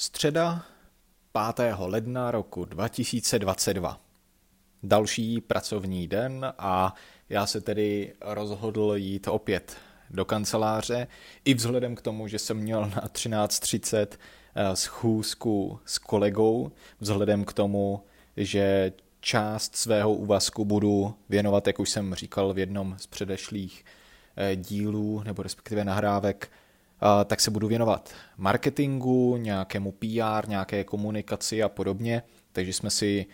Středa 5. ledna roku 2022. Další pracovní den a já se tedy rozhodl jít opět do kanceláře i vzhledem k tomu, že jsem měl na 13.30 eh, schůzku s kolegou, vzhledem k tomu, že část svého úvazku budu věnovat, jak už jsem říkal v jednom z předešlých eh, dílů, nebo respektive nahrávek, tak se budu věnovat marketingu, nějakému PR, nějaké komunikaci a podobně. Takže jsme si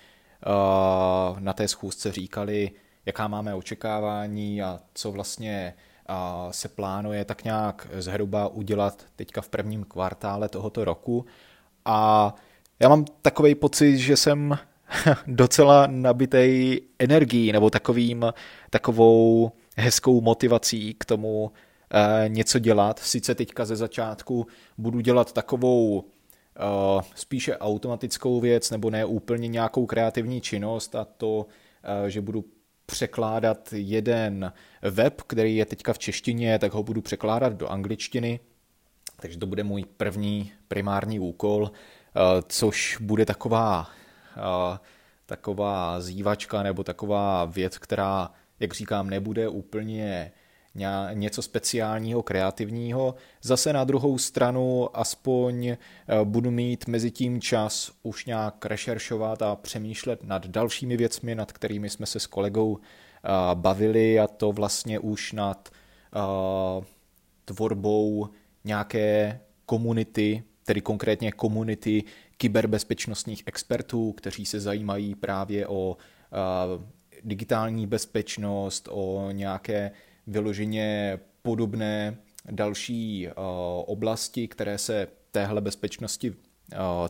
na té schůzce říkali, jaká máme očekávání a co vlastně se plánuje tak nějak zhruba udělat teďka v prvním kvartále tohoto roku. A já mám takový pocit, že jsem docela nabitej energií nebo takovým, takovou hezkou motivací k tomu Eh, něco dělat. Sice teďka ze začátku budu dělat takovou uh, spíše automatickou věc, nebo ne úplně nějakou kreativní činnost a to, uh, že budu překládat jeden web, který je teďka v češtině, tak ho budu překládat do angličtiny. Takže to bude můj první primární úkol, což bude taková, taková zývačka nebo taková věc, která, jak říkám, nebude úplně něco speciálního, kreativního. Zase na druhou stranu aspoň eh, budu mít mezi tím čas už nějak rešeršovat a přemýšlet nad dalšími věcmi, nad kterými jsme se s kolegou eh, bavili a to vlastně už nad eh, tvorbou nějaké komunity, tedy konkrétně komunity kyberbezpečnostních expertů, kteří se zajímají právě o digitální bezpečnost, o nějaké vyloženě podobné další uh, oblasti, které se téhle bezpečnosti uh,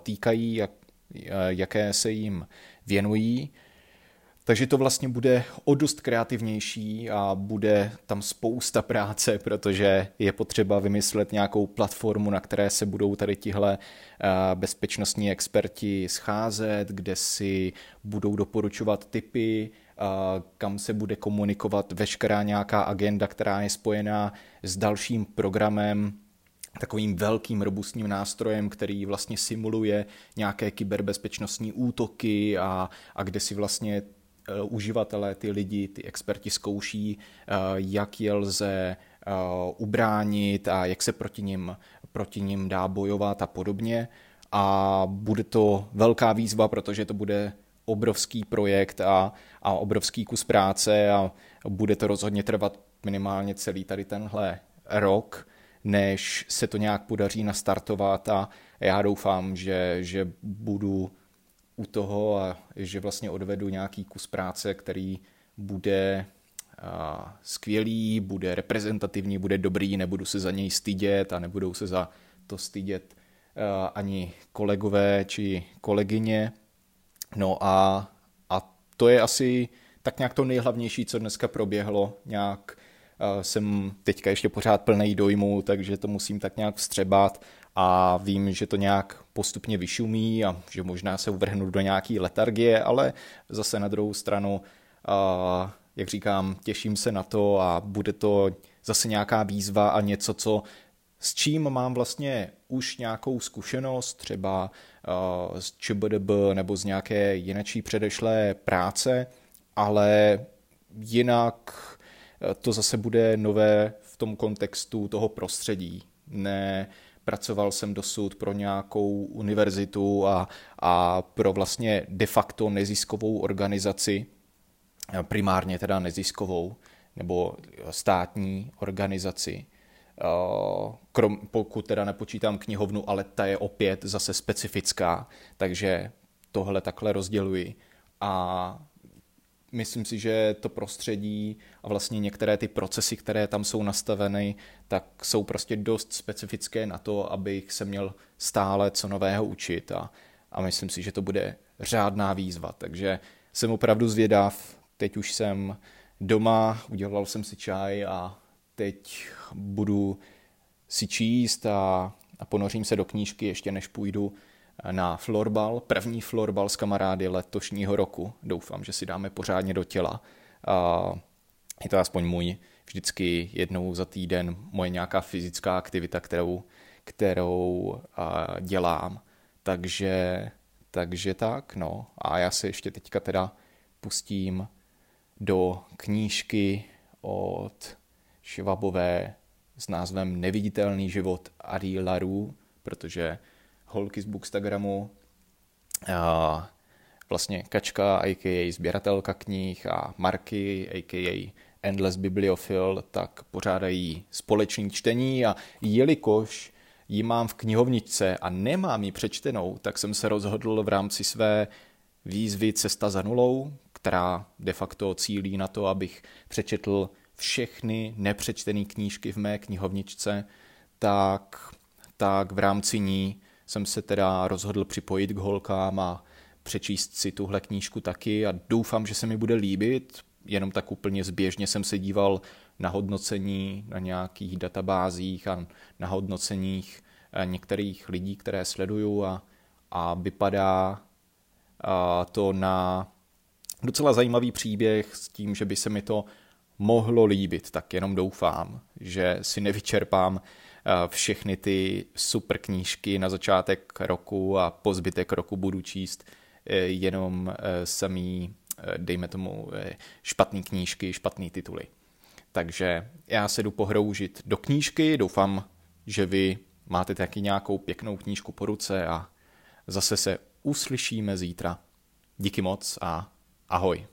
týkají, jak, uh, jaké se jim věnují. Takže to vlastně bude o dost kreativnější a bude tam spousta práce, protože je potřeba vymyslet nějakou platformu, na které se budou tady tihle bezpečnostní experti scházet, kde si budou doporučovat typy kam se bude komunikovat veškerá nějaká agenda, která je spojená s dalším programem, takovým velkým robustním nástrojem, který vlastně simuluje nějaké kyberbezpečnostní útoky a, a kde si vlastně uh, uživatelé, ty lidi, ty experti zkouší, uh, jak je lze uh, ubránit a jak se proti nim, proti nim dá bojovat a podobně. A bude to velká výzva, protože to bude obrovský projekt a, a obrovský kus práce a bude to rozhodně trvat minimálně celý tady tenhle rok, než se to nějak podaří nastartovat a já doufám, že, že budu u toho a že vlastně odvedu nějaký kus práce, který bude skvělý, bude reprezentativní, bude dobrý, nebudu se za něj stydět a nebudou se za to stydět ani kolegové či kolegyně. No a, a to je asi tak nějak to nejhlavnější, co dneska proběhlo. Nějak uh, jsem teďka ještě pořád plný dojmu, takže to musím tak nějak vstřebat a vím, že to nějak postupně vyšumí a že možná se uvrhnu do nějaký letargie, ale zase na druhou stranu, uh, jak říkám, těším se na to a bude to zase nějaká výzva a něco, co s čím mám vlastně už nějakou zkušenost, třeba uh, z ČBDB nebo z nějaké jinačí předešlé práce, ale jinak eh, to zase bude nové v tom kontextu toho prostředí. Ne, pracoval jsem dosud pro nějakou univerzitu a, a pro vlastně de facto neziskovou organizaci, eh, primárně teda neziskovou nebo státní organizaci. Krom, pokud teda nepočítám knihovnu, ale ta je opět zase specifická, takže tohle takhle rozděluji. A myslím si, že to prostředí a vlastně některé ty procesy, které tam jsou nastaveny, tak jsou prostě dost specifické na to, abych se měl stále co nového učit a, a myslím si, že to bude řádná výzva. Takže jsem opravdu zvědav, teď už jsem doma, udělal jsem si čaj a teď budu si číst a, a ponořím se do knížky ještě než půjdu na florbal, první florbal s kamarády letošního roku. Doufám, že si dáme pořádně do těla. A je to aspoň můj vždycky jednou za týden moje nějaká fyzická aktivita, kterou, kterou dělám. takže, takže tak, no. A já se ještě teďka teda pustím do knížky od Švabové s názvem Neviditelný život Ari Laru, protože holky z Bookstagramu, a vlastně Kačka, a.k.a. sběratelka knih a Marky, a.k.a. Endless Bibliophile, tak pořádají společný čtení a jelikož ji mám v knihovničce a nemám ji přečtenou, tak jsem se rozhodl v rámci své výzvy Cesta za nulou, která de facto cílí na to, abych přečetl všechny nepřečtené knížky v mé knihovničce, tak, tak v rámci ní jsem se teda rozhodl připojit k holkám a přečíst si tuhle knížku taky a doufám, že se mi bude líbit. Jenom tak úplně zběžně jsem se díval na hodnocení na nějakých databázích a na hodnoceních eh, některých lidí, které sleduju a, a vypadá a to na docela zajímavý příběh s tím, že by se mi to mohlo líbit, tak jenom doufám, že si nevyčerpám eh, všechny ty super knížky na začátek roku a po zbytek roku budu číst eh, jenom samý, dejme tomu, špatné knížky, špatné tituly. Takže já se jdu pohroužit do knížky, doufám, že vy máte taky nějakou pěknou knížku po ruce a zase se uslyšíme zítra. Díky moc a ahoj.